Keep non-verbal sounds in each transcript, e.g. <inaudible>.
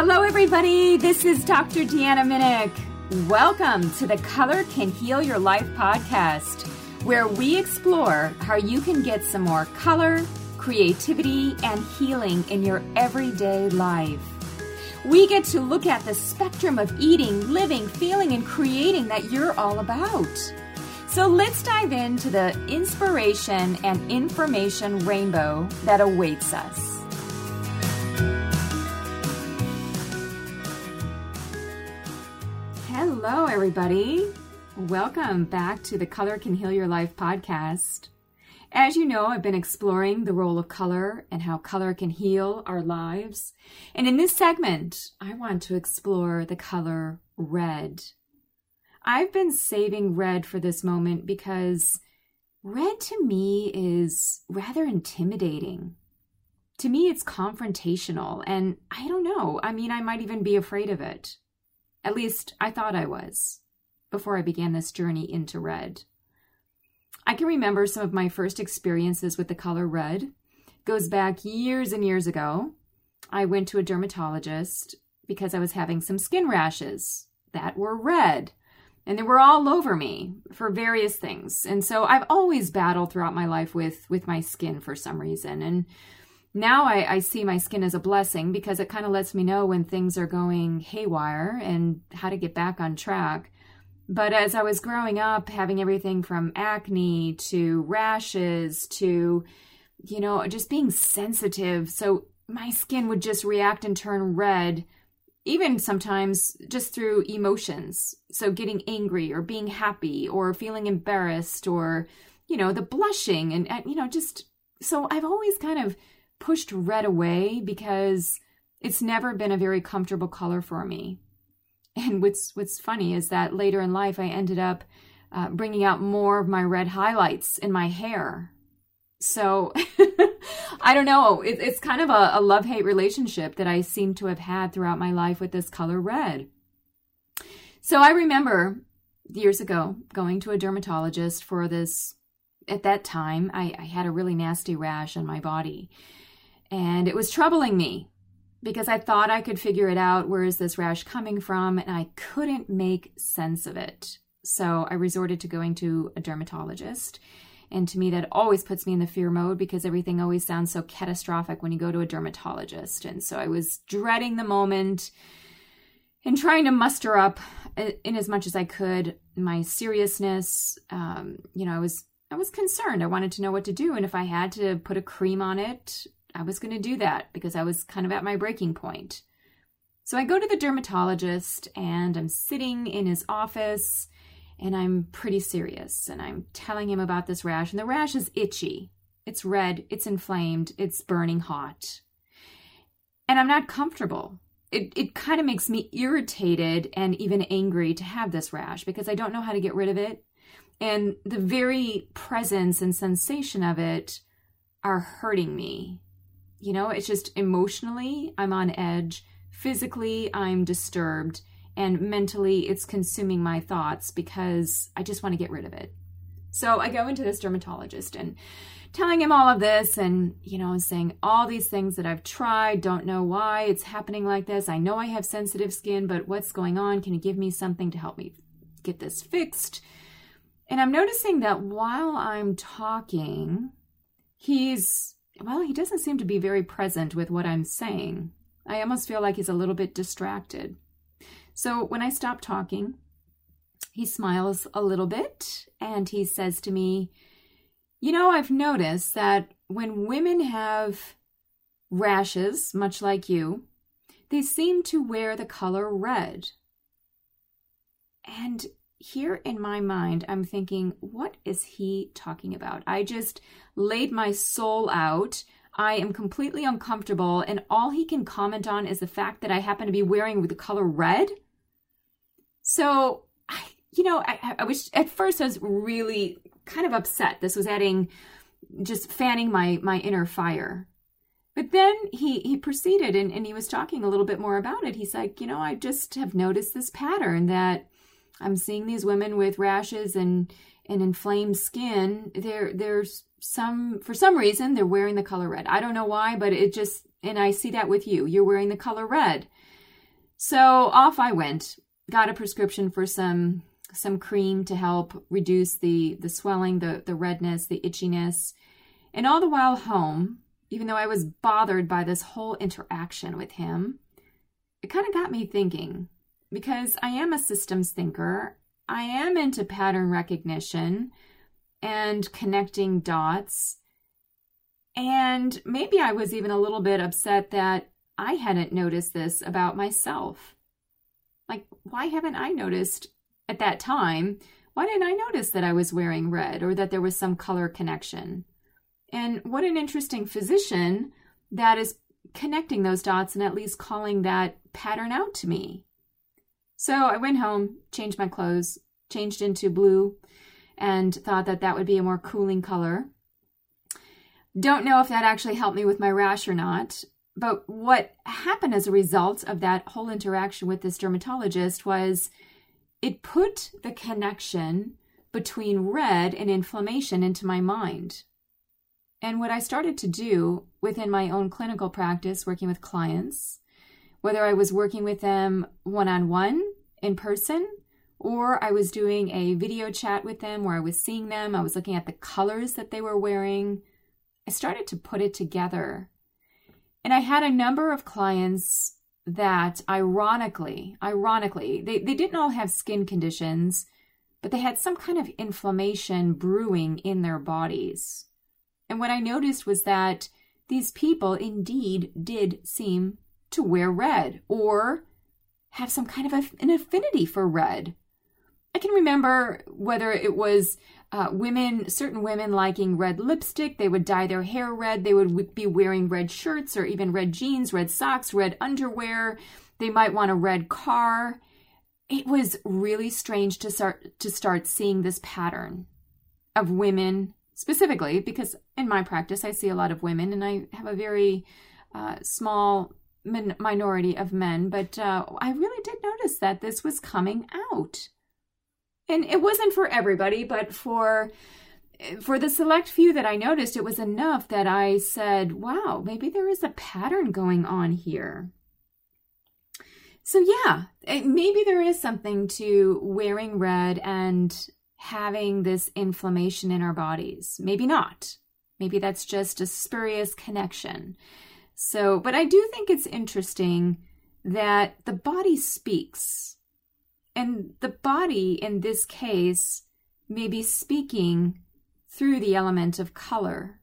Hello, everybody. This is Dr. Deanna Minich. Welcome to the Color Can Heal Your Life podcast, where we explore how you can get some more color, creativity, and healing in your everyday life. We get to look at the spectrum of eating, living, feeling, and creating that you're all about. So let's dive into the inspiration and information rainbow that awaits us. Hello, everybody. Welcome back to the Color Can Heal Your Life podcast. As you know, I've been exploring the role of color and how color can heal our lives. And in this segment, I want to explore the color red. I've been saving red for this moment because red to me is rather intimidating. To me, it's confrontational, and I don't know. I mean, I might even be afraid of it. At least I thought I was before I began this journey into red. I can remember some of my first experiences with the color red. It goes back years and years ago. I went to a dermatologist because I was having some skin rashes that were red and they were all over me for various things. And so I've always battled throughout my life with with my skin for some reason. And now I, I see my skin as a blessing because it kind of lets me know when things are going haywire and how to get back on track. But as I was growing up, having everything from acne to rashes to, you know, just being sensitive. So my skin would just react and turn red, even sometimes just through emotions. So getting angry or being happy or feeling embarrassed or, you know, the blushing and, you know, just so I've always kind of pushed red away because it's never been a very comfortable color for me. And what's what's funny is that later in life, I ended up uh, bringing out more of my red highlights in my hair. So <laughs> I don't know. It, it's kind of a, a love hate relationship that I seem to have had throughout my life with this color red. So I remember years ago going to a dermatologist for this. At that time, I, I had a really nasty rash on my body and it was troubling me because I thought I could figure it out. Where is this rash coming from? And I couldn't make sense of it. So I resorted to going to a dermatologist. And to me, that always puts me in the fear mode because everything always sounds so catastrophic when you go to a dermatologist. And so I was dreading the moment and trying to muster up in as much as I could my seriousness. Um, you know, I was I was concerned. I wanted to know what to do, and if I had to put a cream on it, I was going to do that because I was kind of at my breaking point. So I go to the dermatologist and I'm sitting in his office and I'm pretty serious and I'm telling him about this rash. And the rash is itchy, it's red, it's inflamed, it's burning hot. And I'm not comfortable. It, it kind of makes me irritated and even angry to have this rash because I don't know how to get rid of it. And the very presence and sensation of it are hurting me you know, it's just emotionally, I'm on edge. Physically, I'm disturbed. And mentally, it's consuming my thoughts because I just want to get rid of it. So I go into this dermatologist and telling him all of this and, you know, saying all these things that I've tried, don't know why it's happening like this. I know I have sensitive skin, but what's going on? Can you give me something to help me get this fixed? And I'm noticing that while I'm talking, he's well, he doesn't seem to be very present with what I'm saying. I almost feel like he's a little bit distracted. So when I stop talking, he smiles a little bit and he says to me, You know, I've noticed that when women have rashes, much like you, they seem to wear the color red. And here in my mind, I'm thinking, what is he talking about? I just laid my soul out. I am completely uncomfortable, and all he can comment on is the fact that I happen to be wearing the color red. So, I, you know, I, I was at first I was really kind of upset. This was adding, just fanning my my inner fire. But then he he proceeded and, and he was talking a little bit more about it. He's like, you know, I just have noticed this pattern that I'm seeing these women with rashes and and inflamed skin. There there's some for some reason they're wearing the color red. I don't know why, but it just and I see that with you. You're wearing the color red. So off I went, got a prescription for some some cream to help reduce the the swelling, the the redness, the itchiness. And all the while home, even though I was bothered by this whole interaction with him, it kind of got me thinking because I am a systems thinker. I am into pattern recognition and connecting dots. And maybe I was even a little bit upset that I hadn't noticed this about myself. Like, why haven't I noticed at that time? Why didn't I notice that I was wearing red or that there was some color connection? And what an interesting physician that is connecting those dots and at least calling that pattern out to me. So I went home, changed my clothes, changed into blue, and thought that that would be a more cooling color. Don't know if that actually helped me with my rash or not. But what happened as a result of that whole interaction with this dermatologist was it put the connection between red and inflammation into my mind. And what I started to do within my own clinical practice, working with clients, whether I was working with them one on one in person or I was doing a video chat with them where I was seeing them, I was looking at the colors that they were wearing, I started to put it together. And I had a number of clients that ironically, ironically, they, they didn't all have skin conditions, but they had some kind of inflammation brewing in their bodies. And what I noticed was that these people indeed did seem to wear red or have some kind of a, an affinity for red. I can remember whether it was uh, women, certain women liking red lipstick, they would dye their hair red, they would w- be wearing red shirts or even red jeans, red socks, red underwear. They might want a red car. It was really strange to start to start seeing this pattern of women specifically because in my practice I see a lot of women and I have a very uh, small min- minority of men, but uh, I really did notice that this was coming out. And it wasn't for everybody, but for for the select few that I noticed, it was enough that I said, wow, maybe there is a pattern going on here. So, yeah, maybe there is something to wearing red and having this inflammation in our bodies. Maybe not. Maybe that's just a spurious connection. So, but I do think it's interesting that the body speaks. And the body, in this case, may be speaking through the element of color.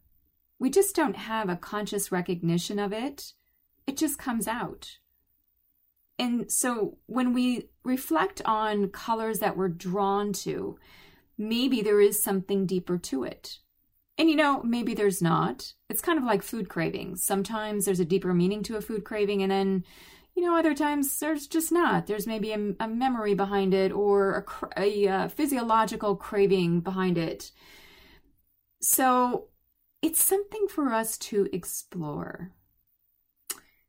We just don't have a conscious recognition of it, it just comes out. And so when we reflect on colors that we're drawn to, maybe there is something deeper to it. And you know, maybe there's not. It's kind of like food cravings. Sometimes there's a deeper meaning to a food craving, and then, you know, other times there's just not. There's maybe a, a memory behind it or a, a, a uh, physiological craving behind it. So it's something for us to explore.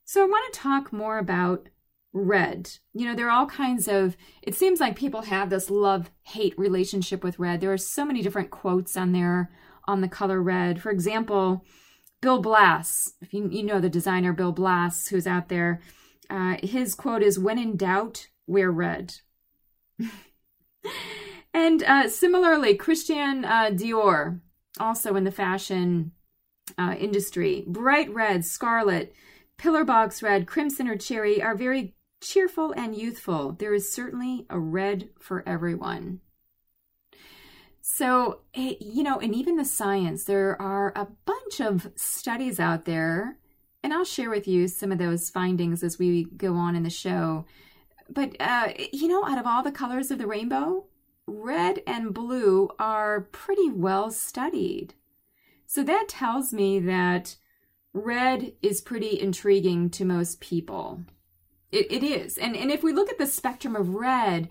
So I want to talk more about red. You know, there are all kinds of, it seems like people have this love hate relationship with red. There are so many different quotes on there on the color red. For example, Bill Blass, if you, you know the designer Bill Blass, who's out there, uh, his quote is When in doubt, wear red. <laughs> and uh, similarly, Christian uh, Dior, also in the fashion uh, industry, bright red, scarlet, pillar box red, crimson, or cherry are very cheerful and youthful. There is certainly a red for everyone. So, eh, you know, and even the science, there are a bunch of studies out there, and I'll share with you some of those findings as we go on in the show. But, uh, you know, out of all the colors of the rainbow, red and blue are pretty well studied. So that tells me that red is pretty intriguing to most people. It, it is. And, and if we look at the spectrum of red,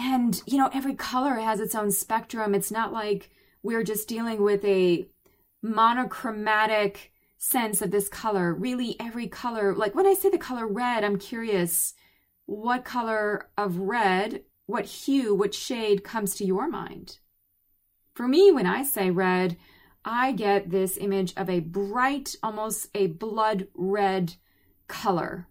and, you know, every color has its own spectrum, it's not like we're just dealing with a monochromatic sense of this color. Really, every color, like when I say the color red, I'm curious what color of red, what hue, what shade comes to your mind? For me, when I say red, I get this image of a bright, almost a blood red color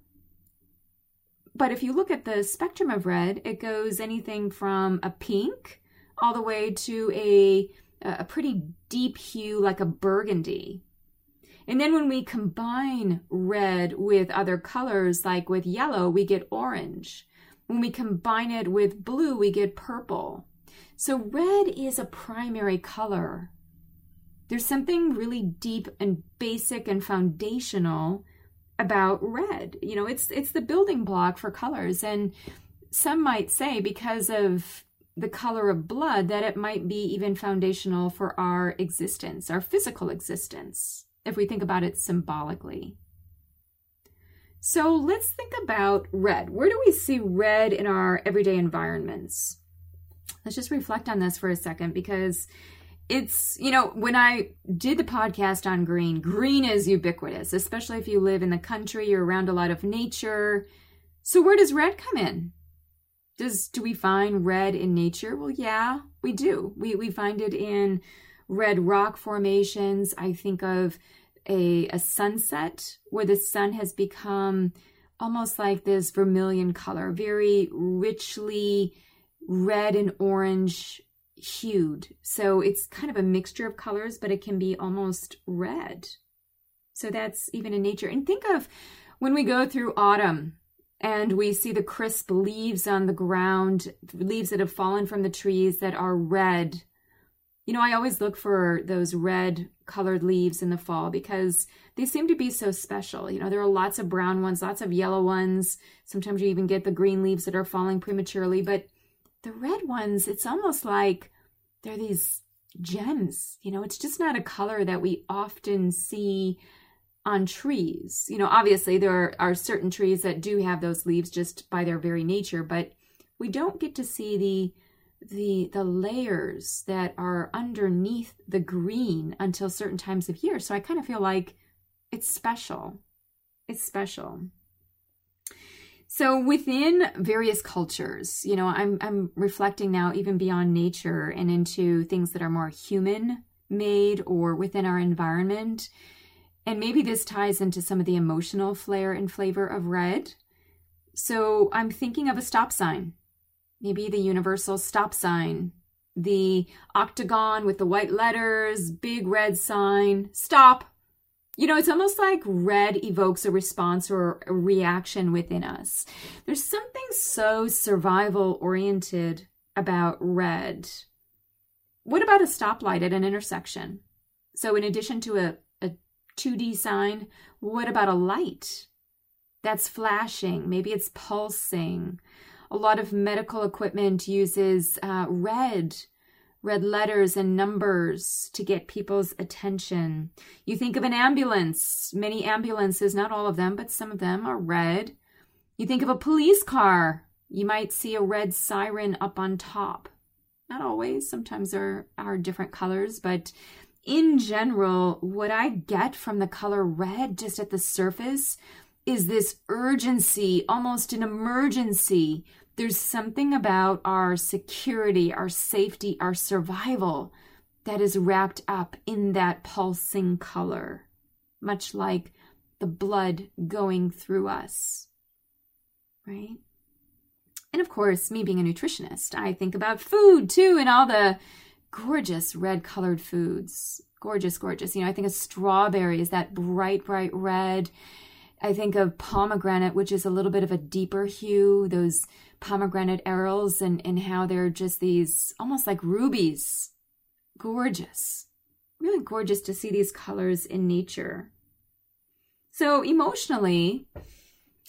But if you look at the spectrum of red, it goes anything from a pink all the way to a, a pretty deep hue like a burgundy. And then when we combine red with other colors, like with yellow, we get orange. When we combine it with blue, we get purple. So red is a primary color. There's something really deep and basic and foundational about red. You know, it's it's the building block for colors and some might say because of the color of blood that it might be even foundational for our existence, our physical existence, if we think about it symbolically. So let's think about red. Where do we see red in our everyday environments? Let's just reflect on this for a second because it's, you know, when I did the podcast on green, green is ubiquitous, especially if you live in the country, you're around a lot of nature. So where does red come in? Does do we find red in nature? Well, yeah, we do. We we find it in red rock formations. I think of a, a sunset where the sun has become almost like this vermilion color, very richly red and orange hued. So it's kind of a mixture of colors, but it can be almost red. So that's even in nature. And think of when we go through autumn and we see the crisp leaves on the ground, leaves that have fallen from the trees that are red you know, I always look for those red colored leaves in the fall because they seem to be so special. You know, there are lots of brown ones, lots of yellow ones. Sometimes you even get the green leaves that are falling prematurely, but the red ones, it's almost like they're these gems. You know, it's just not a color that we often see on trees. You know, obviously there are certain trees that do have those leaves just by their very nature, but we don't get to see the the the layers that are underneath the green until certain times of year. So I kind of feel like it's special. It's special. So within various cultures, you know, I'm I'm reflecting now even beyond nature and into things that are more human made or within our environment. And maybe this ties into some of the emotional flair and flavor of red. So I'm thinking of a stop sign maybe the universal stop sign, the octagon with the white letters, big red sign, stop. You know, it's almost like red evokes a response or a reaction within us. There's something so survival oriented about red. What about a stoplight at an intersection? So, in addition to a, a 2D sign, what about a light that's flashing? Maybe it's pulsing a lot of medical equipment uses uh, red red letters and numbers to get people's attention. You think of an ambulance. Many ambulances, not all of them, but some of them are red. You think of a police car. You might see a red siren up on top. Not always, sometimes there are different colors, but in general, what I get from the color red just at the surface is this urgency, almost an emergency. There's something about our security, our safety, our survival that is wrapped up in that pulsing color, much like the blood going through us. Right? And of course, me being a nutritionist, I think about food too and all the gorgeous red colored foods. Gorgeous, gorgeous. You know, I think of strawberries, that bright, bright red. I think of pomegranate, which is a little bit of a deeper hue, those pomegranate arils, and, and how they're just these almost like rubies. Gorgeous. Really gorgeous to see these colors in nature. So, emotionally,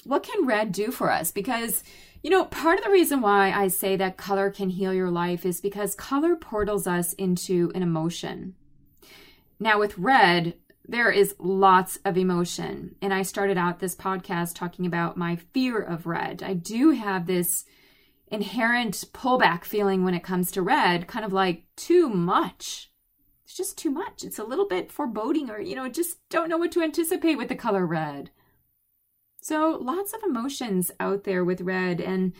what can red do for us? Because, you know, part of the reason why I say that color can heal your life is because color portals us into an emotion. Now, with red, there is lots of emotion. And I started out this podcast talking about my fear of red. I do have this inherent pullback feeling when it comes to red, kind of like too much. It's just too much. It's a little bit foreboding, or, you know, just don't know what to anticipate with the color red. So, lots of emotions out there with red. And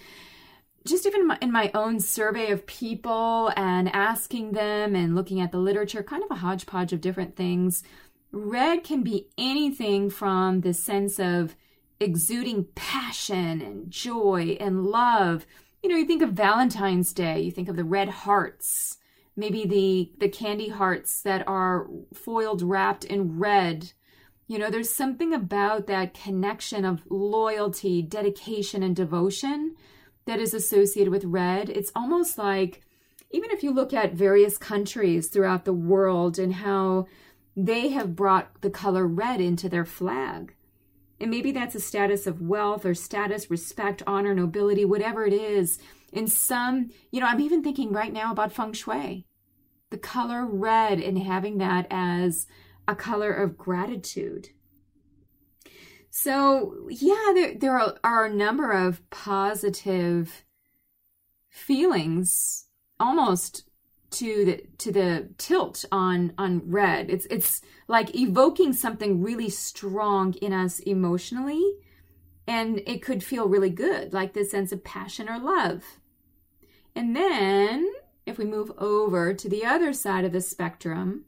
just even in my own survey of people and asking them and looking at the literature, kind of a hodgepodge of different things Red can be anything from the sense of exuding passion and joy and love. You know, you think of Valentine's Day, you think of the red hearts, maybe the the candy hearts that are foiled wrapped in red. You know, there's something about that connection of loyalty, dedication and devotion that is associated with red. It's almost like even if you look at various countries throughout the world and how they have brought the color red into their flag. And maybe that's a status of wealth or status, respect, honor, nobility, whatever it is. In some, you know, I'm even thinking right now about feng shui, the color red and having that as a color of gratitude. So, yeah, there, there are, are a number of positive feelings almost to the to the tilt on on red. It's it's like evoking something really strong in us emotionally and it could feel really good like this sense of passion or love. And then if we move over to the other side of the spectrum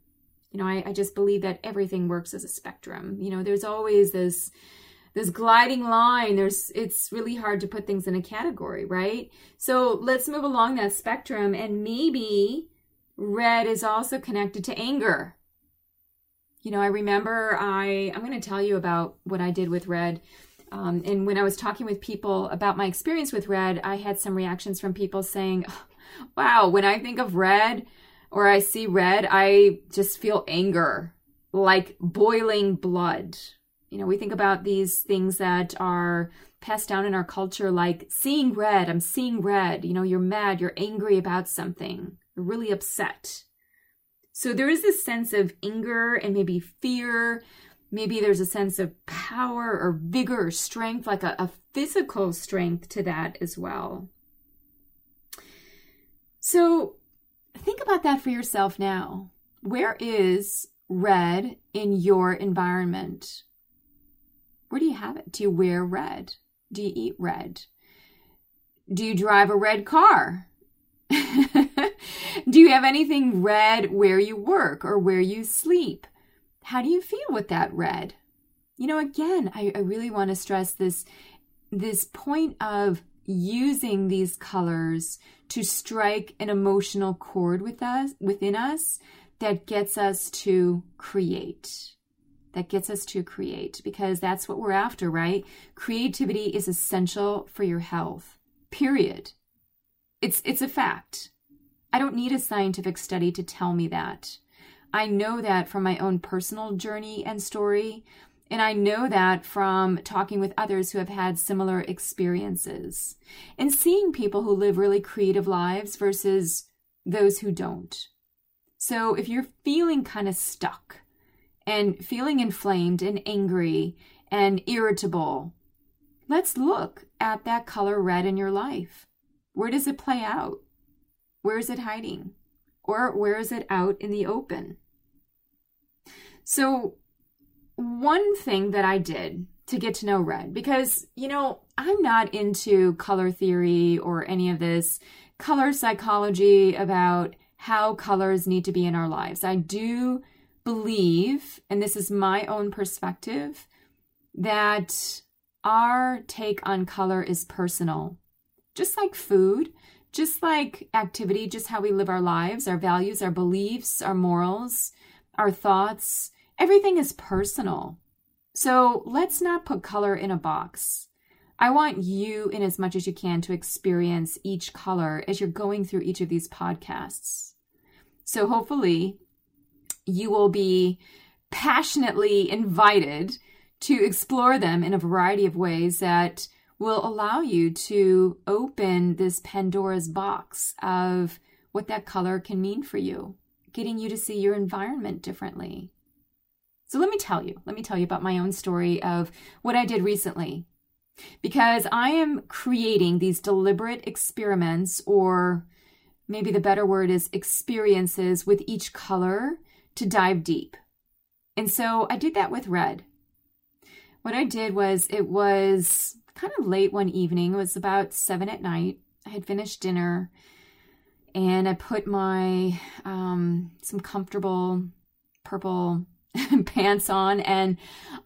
you know I, I just believe that everything works as a spectrum. You know there's always this this gliding line. There's it's really hard to put things in a category right? So let's move along that spectrum and maybe Red is also connected to anger. You know, I remember I, I'm going to tell you about what I did with red. Um, and when I was talking with people about my experience with red, I had some reactions from people saying, oh, wow, when I think of red or I see red, I just feel anger, like boiling blood. You know, we think about these things that are passed down in our culture, like seeing red, I'm seeing red. You know, you're mad, you're angry about something really upset. So there is this sense of anger and maybe fear. Maybe there's a sense of power or vigor or strength, like a, a physical strength to that as well. So think about that for yourself now. Where is red in your environment? Where do you have it? Do you wear red? Do you eat red? Do you drive a red car? <laughs> do you have anything red where you work or where you sleep? How do you feel with that red? You know, again, I, I really want to stress this this point of using these colors to strike an emotional chord with us within us that gets us to create that gets us to create because that's what we're after right creativity is essential for your health period it's it's a fact. I don't need a scientific study to tell me that. I know that from my own personal journey and story, and I know that from talking with others who have had similar experiences and seeing people who live really creative lives versus those who don't. So if you're feeling kind of stuck and feeling inflamed and angry and irritable, let's look at that color red in your life. Where does it play out? Where is it hiding? Or where is it out in the open? So, one thing that I did to get to know red, because, you know, I'm not into color theory or any of this color psychology about how colors need to be in our lives. I do believe, and this is my own perspective, that our take on color is personal just like food, just like activity, just how we live our lives, our values, our beliefs, our morals, our thoughts, everything is personal. So let's not put color in a box. I want you, in as much as you can, to experience each color as you're going through each of these podcasts. So hopefully, you will be passionately invited to explore them in a variety of ways that will allow you to open this Pandora's box of what that color can mean for you, getting you to see your environment differently. So let me tell you, let me tell you about my own story of what I did recently. Because I am creating these deliberate experiments, or maybe the better word is experiences with each color to dive deep. And so I did that with red. What I did was, it was kind of late one evening. It was about seven at night. I had finished dinner and I put my um, some comfortable purple <laughs> pants on and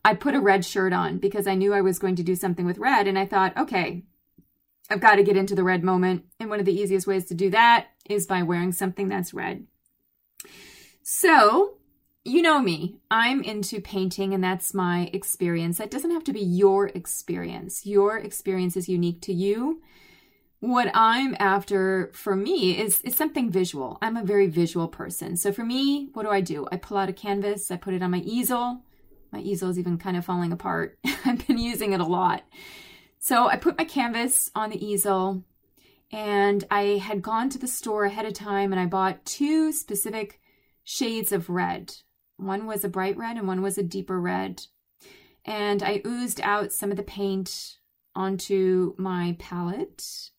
I put a red shirt on because I knew I was going to do something with red. And I thought, okay, I've got to get into the red moment. And one of the easiest ways to do that is by wearing something that's red. So, you know me, I'm into painting and that's my experience. That doesn't have to be your experience. Your experience is unique to you. What I'm after for me is, is something visual. I'm a very visual person. So for me, what do I do? I pull out a canvas, I put it on my easel. My easel is even kind of falling apart. <laughs> I've been using it a lot. So I put my canvas on the easel and I had gone to the store ahead of time and I bought two specific shades of red. One was a bright red and one was a deeper red. And I oozed out some of the paint onto my palette.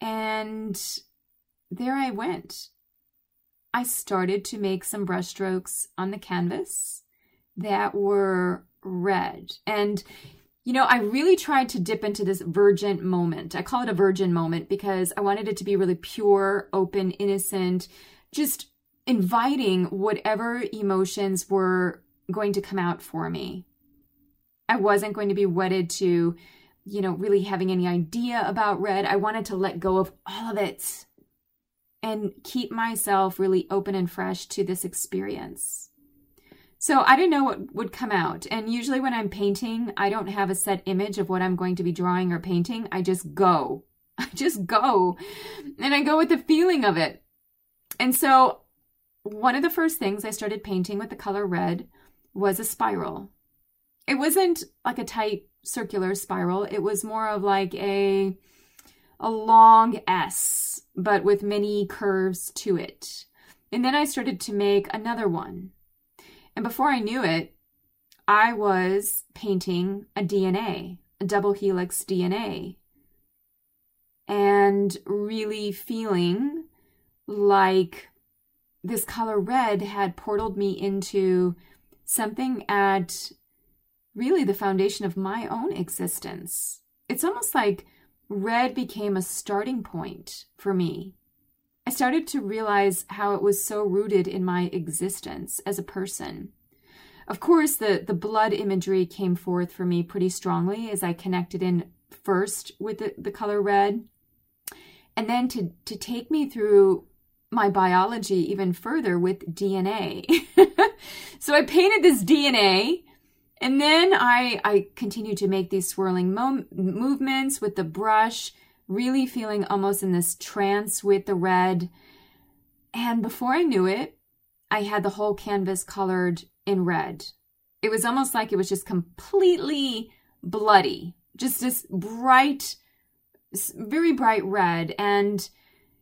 And there I went. I started to make some brushstrokes on the canvas that were red. And you know, I really tried to dip into this virgin moment. I call it a virgin moment because I wanted it to be really pure, open, innocent, just inviting whatever emotions were going to come out for me. I wasn't going to be wedded to, you know, really having any idea about red. I wanted to let go of all of it and keep myself really open and fresh to this experience. So I didn't know what would come out. And usually when I'm painting, I don't have a set image of what I'm going to be drawing or painting. I just go. <laughs> I just go. And I go with the feeling of it. And so one of the first things I started painting with the color red was a spiral. It wasn't like a tight circular spiral. It was more of like a a long S, but with many curves to it. And then I started to make another one and before I knew it, I was painting a DNA, a double helix DNA, and really feeling like this color red had portaled me into something at really the foundation of my own existence. It's almost like red became a starting point for me. I started to realize how it was so rooted in my existence as a person. Of course, the, the blood imagery came forth for me pretty strongly as I connected in first with the, the color red. And then to, to take me through my biology even further with DNA. <laughs> so I painted this DNA and then I, I continued to make these swirling mo- movements with the brush really feeling almost in this trance with the red. And before I knew it, I had the whole canvas colored in red. It was almost like it was just completely bloody, just this bright, very bright red. And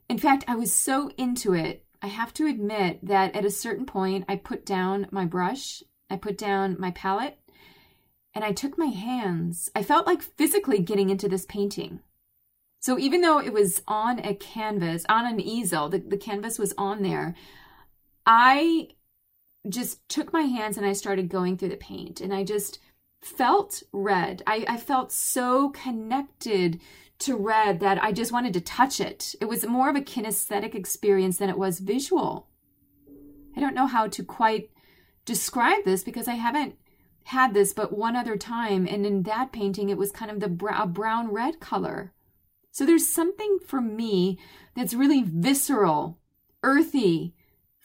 in fact, I was so into it. I have to admit that at a certain point, I put down my brush, I put down my palette, and I took my hands. I felt like physically getting into this painting. So even though it was on a canvas, on an easel, the, the canvas was on there, I just took my hands and I started going through the paint and I just felt red. I, I felt so connected to red that I just wanted to touch it. It was more of a kinesthetic experience than it was visual. I don't know how to quite describe this because I haven't had this but one other time and in that painting it was kind of the brown red color so there's something for me that's really visceral, earthy,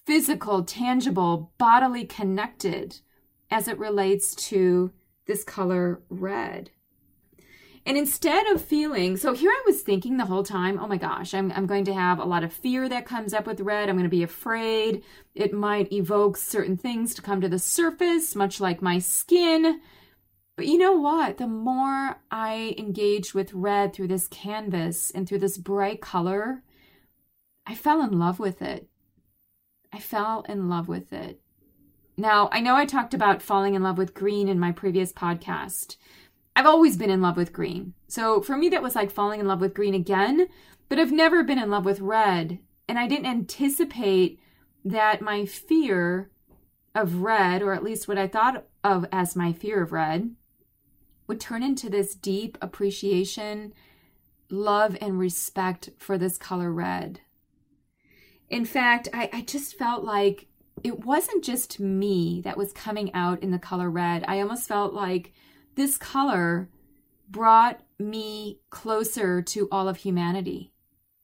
physical, tangible, bodily connected as it relates to this color red. And instead of feeling, so here I was thinking the whole time, oh my gosh, I'm, I'm going to have a lot of fear that comes up with red. I'm going to be afraid. It might evoke certain things to come to the surface, much like my skin. But you know what? The more I engaged with red through this canvas and through this bright color, I fell in love with it. I fell in love with it. Now, I know I talked about falling in love with green in my previous podcast. I've always been in love with green. So for me, that was like falling in love with green again, but I've never been in love with red. And I didn't anticipate that my fear of red, or at least what I thought of as my fear of red, would turn into this deep appreciation, love, and respect for this color red. In fact, I, I just felt like it wasn't just me that was coming out in the color red. I almost felt like this color brought me closer to all of humanity.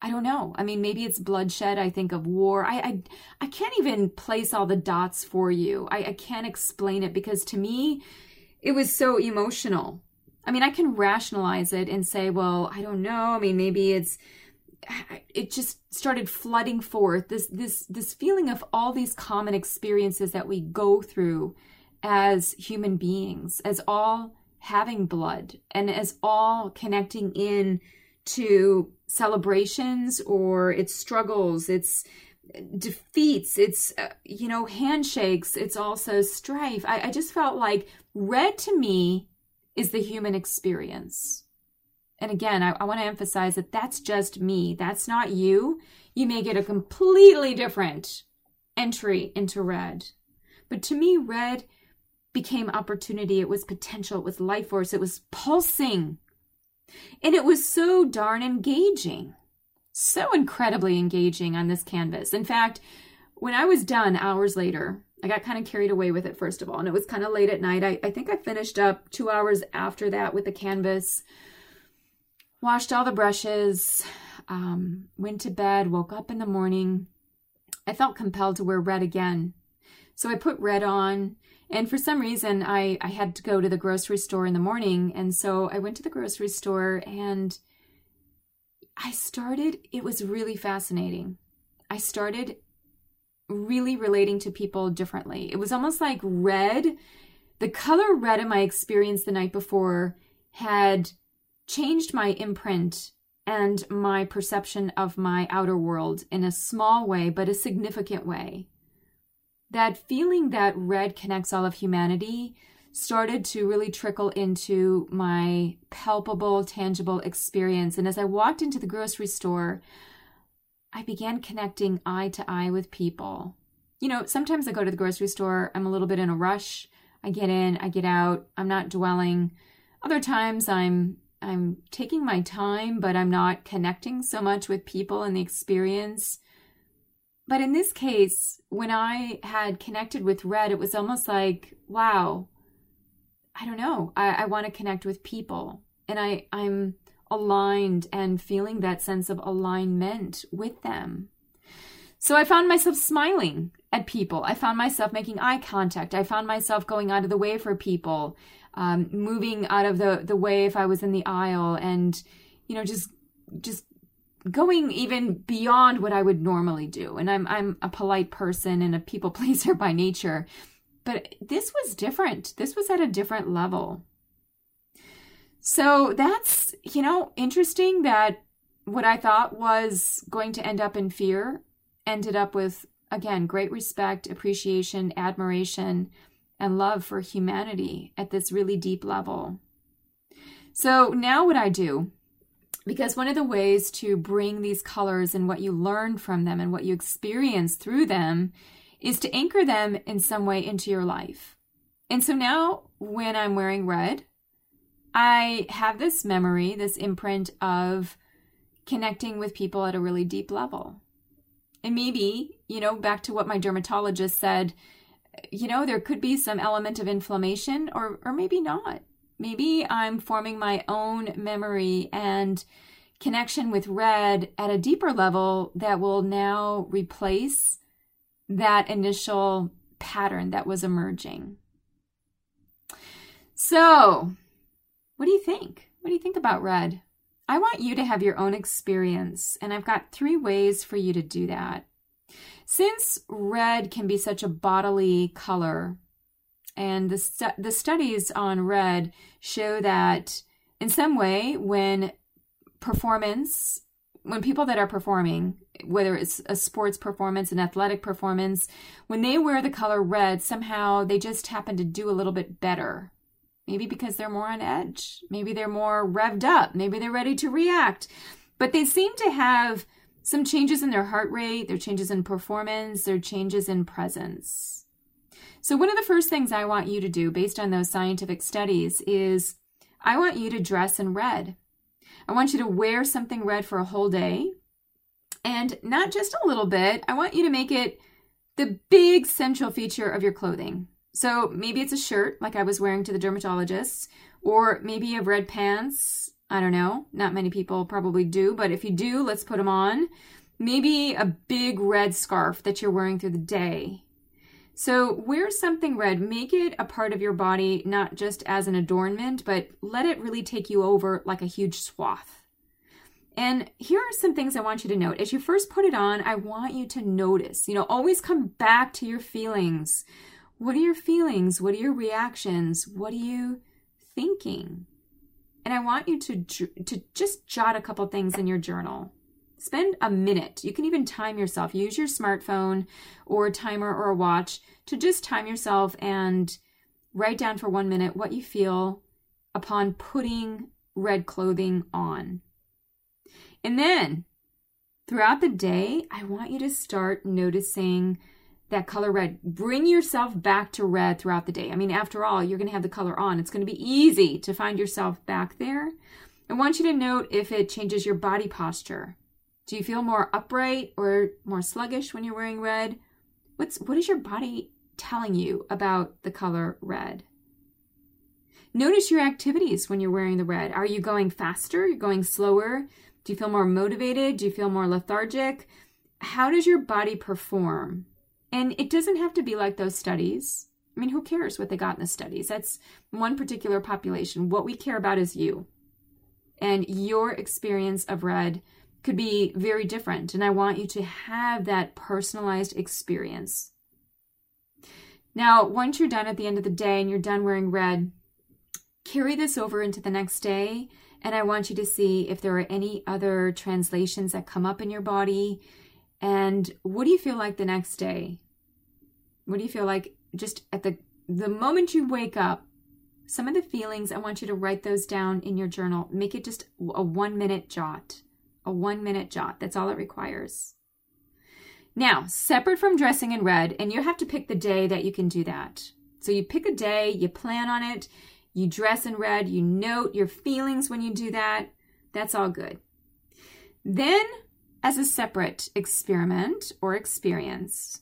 I don't know. I mean, maybe it's bloodshed. I think of war. I I, I can't even place all the dots for you. I, I can't explain it because to me, it was so emotional. I mean, I can rationalize it and say, well, I don't know. I mean, maybe it's it just started flooding forth this this this feeling of all these common experiences that we go through as human beings as all having blood and as all connecting in to celebrations or its struggles its defeats it's uh, you know handshakes it's also strife I, I just felt like red to me is the human experience and again, I, I want to emphasize that that's just me. That's not you. You may get a completely different entry into red. But to me, red became opportunity. It was potential. It was life force. It was pulsing. And it was so darn engaging. So incredibly engaging on this canvas. In fact, when I was done hours later, I got kind of carried away with it, first of all. And it was kind of late at night. I, I think I finished up two hours after that with the canvas washed all the brushes, um, went to bed, woke up in the morning. I felt compelled to wear red again. So I put red on. And for some reason, I, I had to go to the grocery store in the morning. And so I went to the grocery store and I started, it was really fascinating. I started really relating to people differently. It was almost like red, the color red in my experience the night before had changed my imprint and my perception of my outer world in a small way, but a significant way. That feeling that red connects all of humanity started to really trickle into my palpable, tangible experience. And as I walked into the grocery store, I began connecting eye to eye with people. You know, sometimes I go to the grocery store, I'm a little bit in a rush. I get in, I get out, I'm not dwelling. Other times I'm I'm taking my time, but I'm not connecting so much with people and the experience. But in this case, when I had connected with Red, it was almost like, wow, I don't know. I, I want to connect with people. And I, I'm aligned and feeling that sense of alignment with them. So I found myself smiling at people. I found myself making eye contact. I found myself going out of the way for people um, moving out of the the way if I was in the aisle, and you know, just just going even beyond what I would normally do. And I'm I'm a polite person and a people <laughs> pleaser by nature, but this was different. This was at a different level. So that's, you know, interesting that what I thought was going to end up in fear ended up with again great respect, appreciation, admiration, and love for humanity at this really deep level. So now what I do, because one of the ways to bring these colors and what you learn from them and what you experience through them is to anchor them in some way into your life. And so now when I'm wearing red, I have this memory, this imprint of connecting with people at a really deep level. And maybe, you know, back to what my dermatologist said you know, there could be some element of inflammation or or maybe not. Maybe I'm forming my own memory and connection with red at a deeper level that will now replace that initial pattern that was emerging. So, what do you think? What do you think about red? I want you to have your own experience, and I've got three ways for you to do that. Since red can be such a bodily color, and the, the studies on red show that in some way, when performance, when people that are performing, whether it's a sports performance, an athletic performance, when they wear the color red, somehow they just happen to do a little bit better. Maybe because they're more on edge. Maybe they're more revved up. Maybe they're ready to react. But they seem to have some changes in their heart rate, their changes in performance, their changes in presence. So, one of the first things I want you to do based on those scientific studies is I want you to dress in red. I want you to wear something red for a whole day. And not just a little bit, I want you to make it the big central feature of your clothing. So maybe it's a shirt like I was wearing to the dermatologist, or maybe you have red pants. I don't know. Not many people probably do, but if you do, let's put them on. Maybe a big red scarf that you're wearing through the day. So wear something red. Make it a part of your body, not just as an adornment, but let it really take you over like a huge swath. And here are some things I want you to note. As you first put it on, I want you to notice, you know, always come back to your feelings. What are your feelings? What are your reactions? What are you thinking? And I want you to to just jot a couple things in your journal. Spend a minute. You can even time yourself. Use your smartphone or a timer or a watch to just time yourself and write down for 1 minute what you feel upon putting red clothing on. And then throughout the day, I want you to start noticing that color red. Bring yourself back to red throughout the day. I mean, after all, you're going to have the color on. It's going to be easy to find yourself back there. I want you to note if it changes your body posture. Do you feel more upright or more sluggish when you're wearing red? What's what is your body telling you about the color red? Notice your activities when you're wearing the red. Are you going faster? You're going slower? Do you feel more motivated? Do you feel more lethargic? How does your body perform? And it doesn't have to be like those studies. I mean, who cares what they got in the studies? That's one particular population. What we care about is you and your experience of red could be very different. And I want you to have that personalized experience. Now, once you're done at the end of the day and you're done wearing red, carry this over into the next day and I want you to see if there are any other translations that come up in your body. And what do you feel like the next day? What do you feel like just at the the moment you wake up? Some of the feelings, I want you to write those down in your journal. Make it just a one minute jot. A one minute jot. That's all it requires. Now, separate from dressing in red, and you have to pick the day that you can do that. So you pick a day, you plan on it, you dress in red, you note your feelings when you do that. That's all good. Then, as a separate experiment or experience,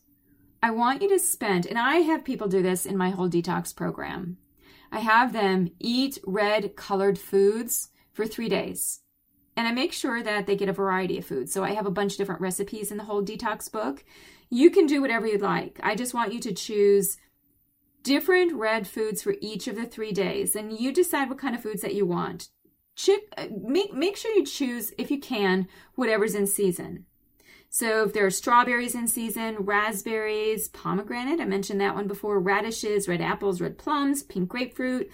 I want you to spend, and I have people do this in my whole detox program. I have them eat red colored foods for three days. And I make sure that they get a variety of foods. So I have a bunch of different recipes in the whole detox book. You can do whatever you'd like. I just want you to choose different red foods for each of the three days, and you decide what kind of foods that you want. Chick, make, make sure you choose, if you can, whatever's in season. So if there are strawberries in season, raspberries, pomegranate, I mentioned that one before, radishes, red apples, red plums, pink grapefruit,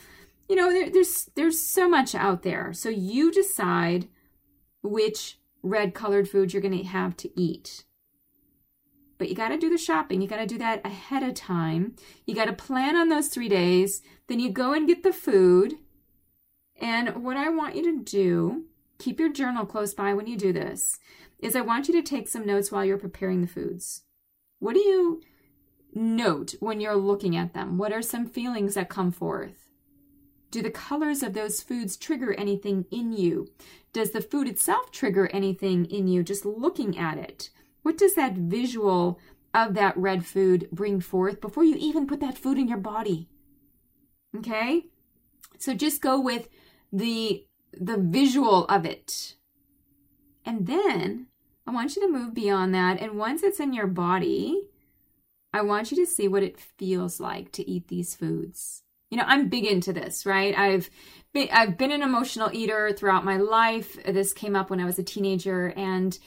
you know, there, there's there's so much out there. So you decide which red colored food you're going to have to eat. But you got to do the shopping. You got to do that ahead of time. You got to plan on those three days. Then you go and get the food. And what I want you to do, keep your journal close by when you do this, is I want you to take some notes while you're preparing the foods. What do you note when you're looking at them? What are some feelings that come forth? Do the colors of those foods trigger anything in you? Does the food itself trigger anything in you just looking at it? What does that visual of that red food bring forth before you even put that food in your body? Okay? So just go with the the visual of it. And then I want you to move beyond that and once it's in your body, I want you to see what it feels like to eat these foods. You know, I'm big into this, right? I've been, I've been an emotional eater throughout my life. This came up when I was a teenager and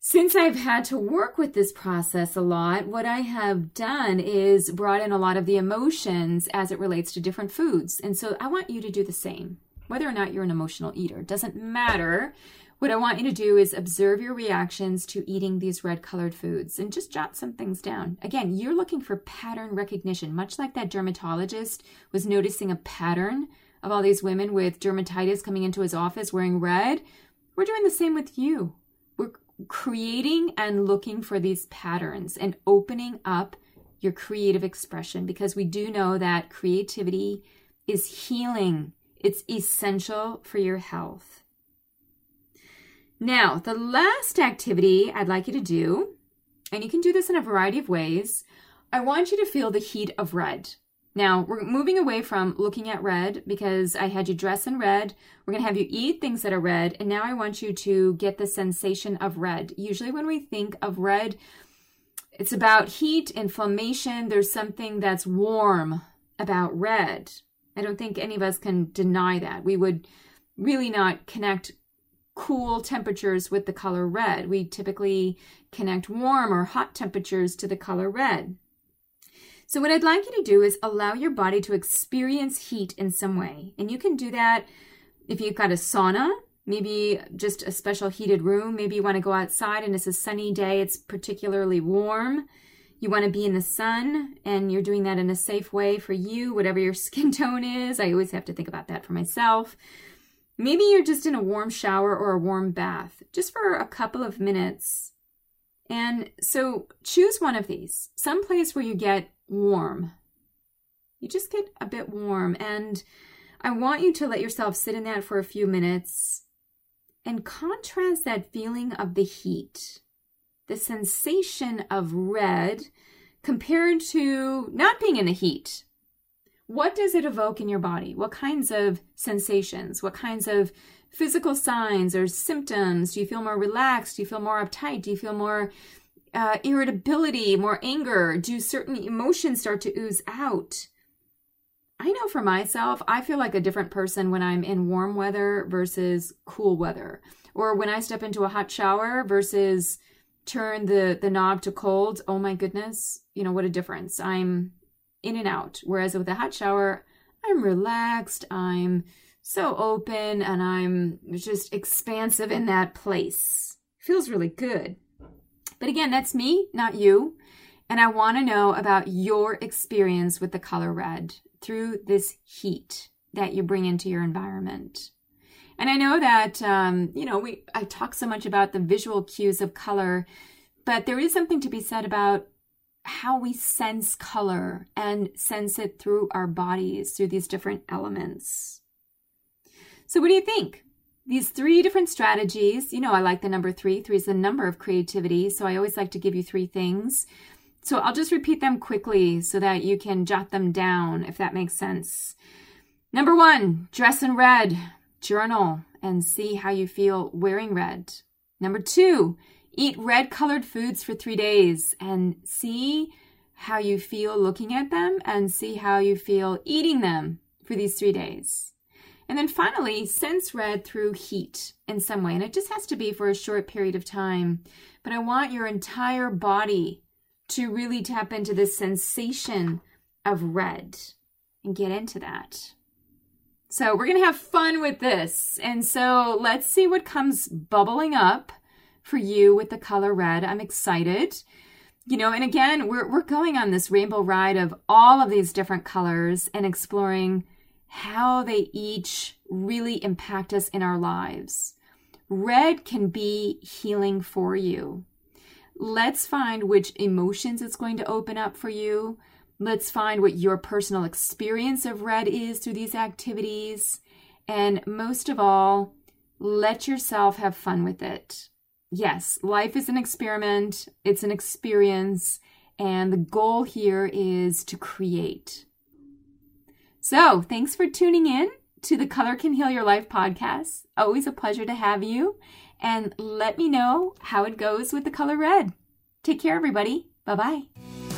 since I've had to work with this process a lot, what I have done is brought in a lot of the emotions as it relates to different foods. And so I want you to do the same. Whether or not you're an emotional eater doesn't matter. What I want you to do is observe your reactions to eating these red colored foods and just jot some things down. Again, you're looking for pattern recognition, much like that dermatologist was noticing a pattern of all these women with dermatitis coming into his office wearing red. We're doing the same with you We're creating and looking for these patterns and opening up your creative expression because we do know that creativity is healing, it's essential for your health. Now, the last activity I'd like you to do and you can do this in a variety of ways, I want you to feel the heat of red. Now, we're moving away from looking at red because I had you dress in red. We're going to have you eat things that are red. And now I want you to get the sensation of red. Usually, when we think of red, it's about heat, inflammation. There's something that's warm about red. I don't think any of us can deny that. We would really not connect cool temperatures with the color red. We typically connect warm or hot temperatures to the color red. So, what I'd like you to do is allow your body to experience heat in some way. And you can do that if you've got a sauna, maybe just a special heated room. Maybe you want to go outside and it's a sunny day, it's particularly warm. You want to be in the sun and you're doing that in a safe way for you, whatever your <laughs> skin tone is. I always have to think about that for myself. Maybe you're just in a warm shower or a warm bath, just for a couple of minutes. And so choose one of these, some place where you get warm. You just get a bit warm. And I want you to let yourself sit in that for a few minutes and contrast that feeling of the heat, the sensation of red compared to not being in the heat, what does it evoke in your body? What kinds of sensations? What kinds of physical signs or symptoms? Do you feel more relaxed? Do you feel more uptight? Do you feel more uh, irritability, more anger? Do certain emotions start to ooze out? I know for myself, I feel like a different person when I'm in warm weather versus cool weather, or when I step into a hot shower versus turn the the knob to cold. Oh my goodness, you know what a difference. I'm in and out. Whereas with a hot shower, I'm relaxed, I'm so open, and I'm just expansive in that place. Feels really good. But again, that's me, not you. And I want to know about your experience with the color red through this heat that you bring into your environment. And I know that um, you know we I talk so much about the visual cues of color, but there is something to be said about how we sense color and sense it through our bodies, through these different elements. So, what do you think? These three different strategies, you know, I like the number three. Three is the number of creativity. So, I always like to give you three things. So, I'll just repeat them quickly so that you can jot them down if that makes sense. Number one, dress in red, journal, and see how you feel wearing red. Number two, Eat red colored foods for three days and see how you feel looking at them and see how you feel eating them for these three days. And then finally, sense red through heat in some way. And it just has to be for a short period of time. But I want your entire body to really tap into this sensation of red and get into that. So we're going to have fun with this. And so let's see what comes bubbling up for you with the color red. I'm excited. You know, and again, we're, we're going on this rainbow ride of all of these different colors and exploring how they each really impact us in our lives. Red can be healing for you. Let's find which emotions it's going to open up for you. Let's find what your personal experience of red is through these activities. And most of all, let yourself have fun with it yes, life is an experiment, it's an experience, and the goal here is to create. So, thanks for tuning in to the Color Can Heal Your Life podcast. Always a pleasure to have you. And let me know how it goes with the color red. Take care, everybody. Bye bye.